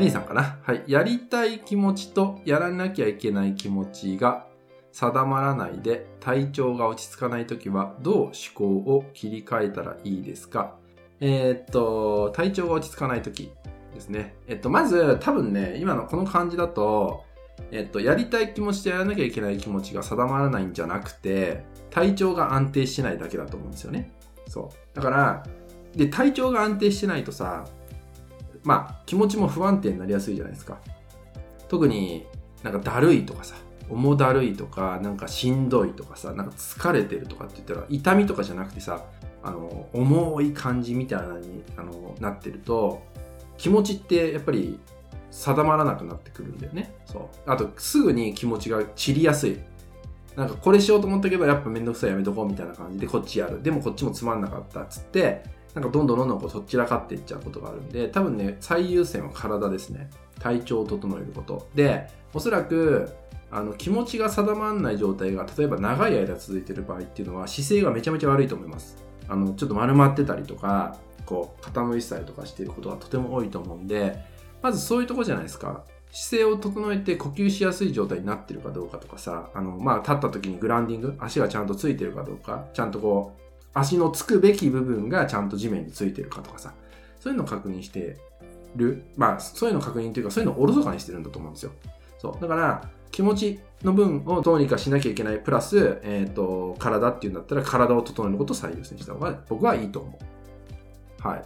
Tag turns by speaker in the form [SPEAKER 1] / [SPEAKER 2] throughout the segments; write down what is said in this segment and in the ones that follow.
[SPEAKER 1] メイさんかな？はい。やりたい気持ちとやらなきゃいけない気持ちが定まらないで体調が落ち着かないときはどう思考を切り替えたらいいですか？えー、っと、体調が落ち着かないときですね。えっと、まず多分ね、今のこの感じだと、えっと、やりたい気持ちとやらなきゃいけない気持ちが定まらないんじゃなくて、体調が安定してないだけだと思うんですよね。そう。だから、で、体調が安定してないとさ、まあ、気持ちも不安定になりやすいじゃないですか。特になんかだるいとかさ、重だるいとか、なんかしんどいとかさ、なんか疲れてるとかって言ったら、痛みとかじゃなくてさ、あの、重い感じみたいなのにあのなってると、気持ちってやっぱり定まらなくなってくるんだよね。そう。あと、すぐに気持ちが散りやすい。なんかこれしようと思ったけど、やっぱめんどくさいやめとこうみたいな感じでこっちやる。でもこっちもつまんなかったっつって、なんかどんどんどんどんこうそちらかっていっちゃうことがあるんで、多分ね、最優先は体ですね。体調を整えること。で、おそらく、あの気持ちが定まらない状態が例えば長い間続いている場合っていうのは姿勢がめちゃめちゃ悪いと思いますあのちょっと丸まってたりとかこう傾いたりとかしていることがとても多いと思うんでまずそういうとこじゃないですか姿勢を整えて呼吸しやすい状態になってるかどうかとかさあの、まあ、立った時にグランディング足がちゃんとついてるかどうかちゃんとこう足のつくべき部分がちゃんと地面についてるかとかさそういうのを確認してるまあそういうのを確認というかそういうのをおろそかにしてるんだと思うんですよそうだから気持ちの分をどうにかしなきゃいけないプラス、えっ、ー、と、体っていうんだったら体を整えることを最優先した方が僕はいいと思う。はい。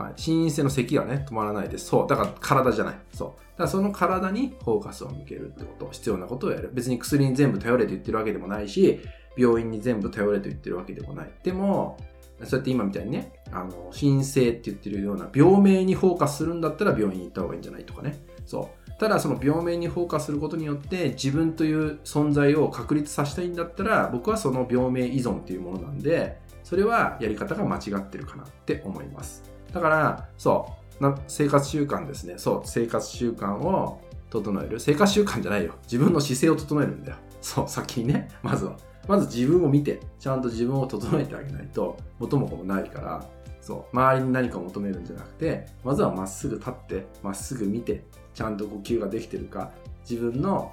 [SPEAKER 1] はい。心因性の咳がね、止まらないです。そう。だから体じゃない。そう。だからその体にフォーカスを向けるってこと、必要なことをやる。別に薬に全部頼れと言ってるわけでもないし、病院に全部頼れと言ってるわけでもない。でも、そうやって今みたいにね、あの、申請って言ってるような病名にフォーカスするんだったら病院に行った方がいいんじゃないとかね。そう。ただその病名にフォーカスすることによって自分という存在を確立させたいんだったら僕はその病名依存っていうものなんでそれはやり方が間違ってるかなって思います。だからそう。な生活習慣ですね。そう。生活習慣を整える。生活習慣じゃないよ。自分の姿勢を整えるんだよ。そう先にねまずは。まず自分を見てちゃんと自分を整えてあげないと元も子もないからそう周りに何かを求めるんじゃなくてまずはまっすぐ立ってまっすぐ見てちゃんと呼吸ができてるか自分の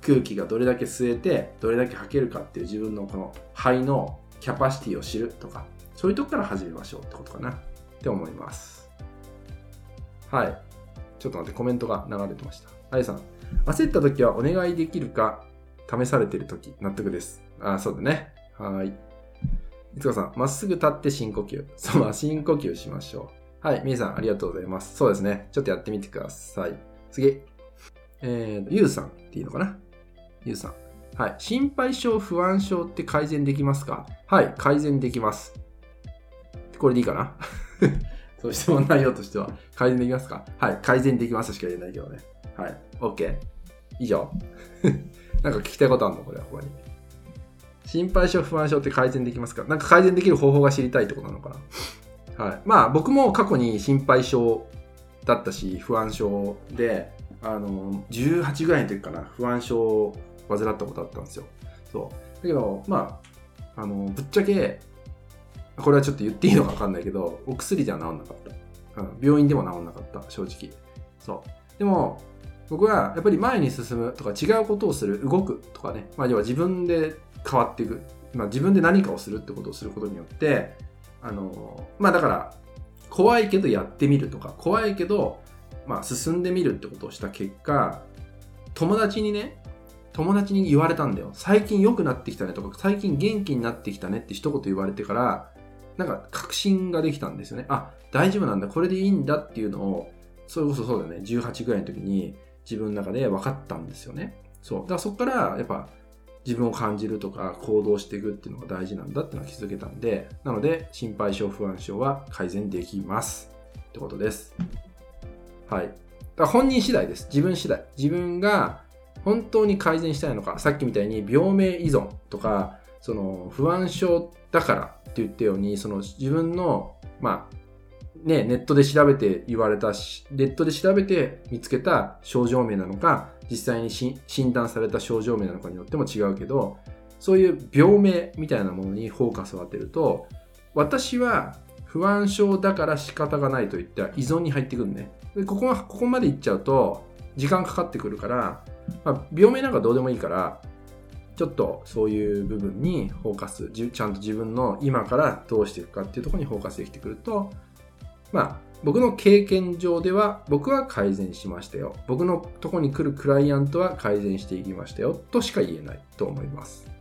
[SPEAKER 1] 空気がどれだけ吸えてどれだけ吐けるかっていう自分のこの肺のキャパシティを知るとかそういうとこから始めましょうってことかなって思います。はい。ちょっと待ってコメントが流れてました。あやさん。焦った時はお願いできるか試されてる時納得ですあそうだねはいいつかさんまっすぐ立って深呼吸 そう深呼吸しましょうはい、みーさんありがとうございます。そうですね。ちょっとやってみてください。次。えー、ゆうさんっていいのかな？ゆうさん。はい。心配性、不安症って改善できますか？はい。改善できます。これでいいかな？そう質問内容としては。改善できますか？はい。改善できますしか言えないけどね。はい。OK。以上。なんか聞きたいことあるの？これは他に。心配性、不安症って改善できますか？なんか改善できる方法が知りたいってことなのかな？はい、まあ僕も過去に心配性だったし不安症であの18ぐらいの時かな不安症を患ったことあったんですよ。そう。だけどまああのぶっちゃけこれはちょっと言っていいのか分かんないけどお薬では治んなかった、うん、病院でも治んなかった正直。そう。でも僕はやっぱり前に進むとか違うことをする動くとかね、まあ、要は自分で変わっていく、まあ、自分で何かをするってことをすることによってあのまあだから怖いけどやってみるとか怖いけど、まあ、進んでみるってことをした結果友達にね友達に言われたんだよ。最近良くなってきたねとか最近元気になってきたねって一言言われてからなんか確信ができたんですよね。あ大丈夫なんだ。これでいいんだっていうのをそれこそそうだよね。18ぐらいの時に自分の中で分かったんですよねそうだからそこからやっぱ自分を感じるとか行動していくっていうのが大事なんだっていうのは気づけたんで、なので心配性不安症は改善できますってことです。はい。だから本人次第です。自分次第。自分が本当に改善したいのか、さっきみたいに病名依存とか、その不安症だからって言ったように、その自分の、まあ、ね、ネットで調べて言われたし、ネットで調べて見つけた症状名なのか、実際に診断された症状名なのかによっても違うけど、そういう病名みたいなものにフォーカスを当てると、私は不安症だから仕方がないと言っては依存に入ってくるね。でここここまでいっちゃうと時間かかってくるから、まあ、病名なんかどうでもいいからちょっとそういう部分にフォーカスちゃんと自分の今からどうしていくかっていうところにフォーカスできてくるとまあ僕の経験上では僕は改善しましたよ。僕のとこに来るクライアントは改善していきましたよとしか言えないと思います。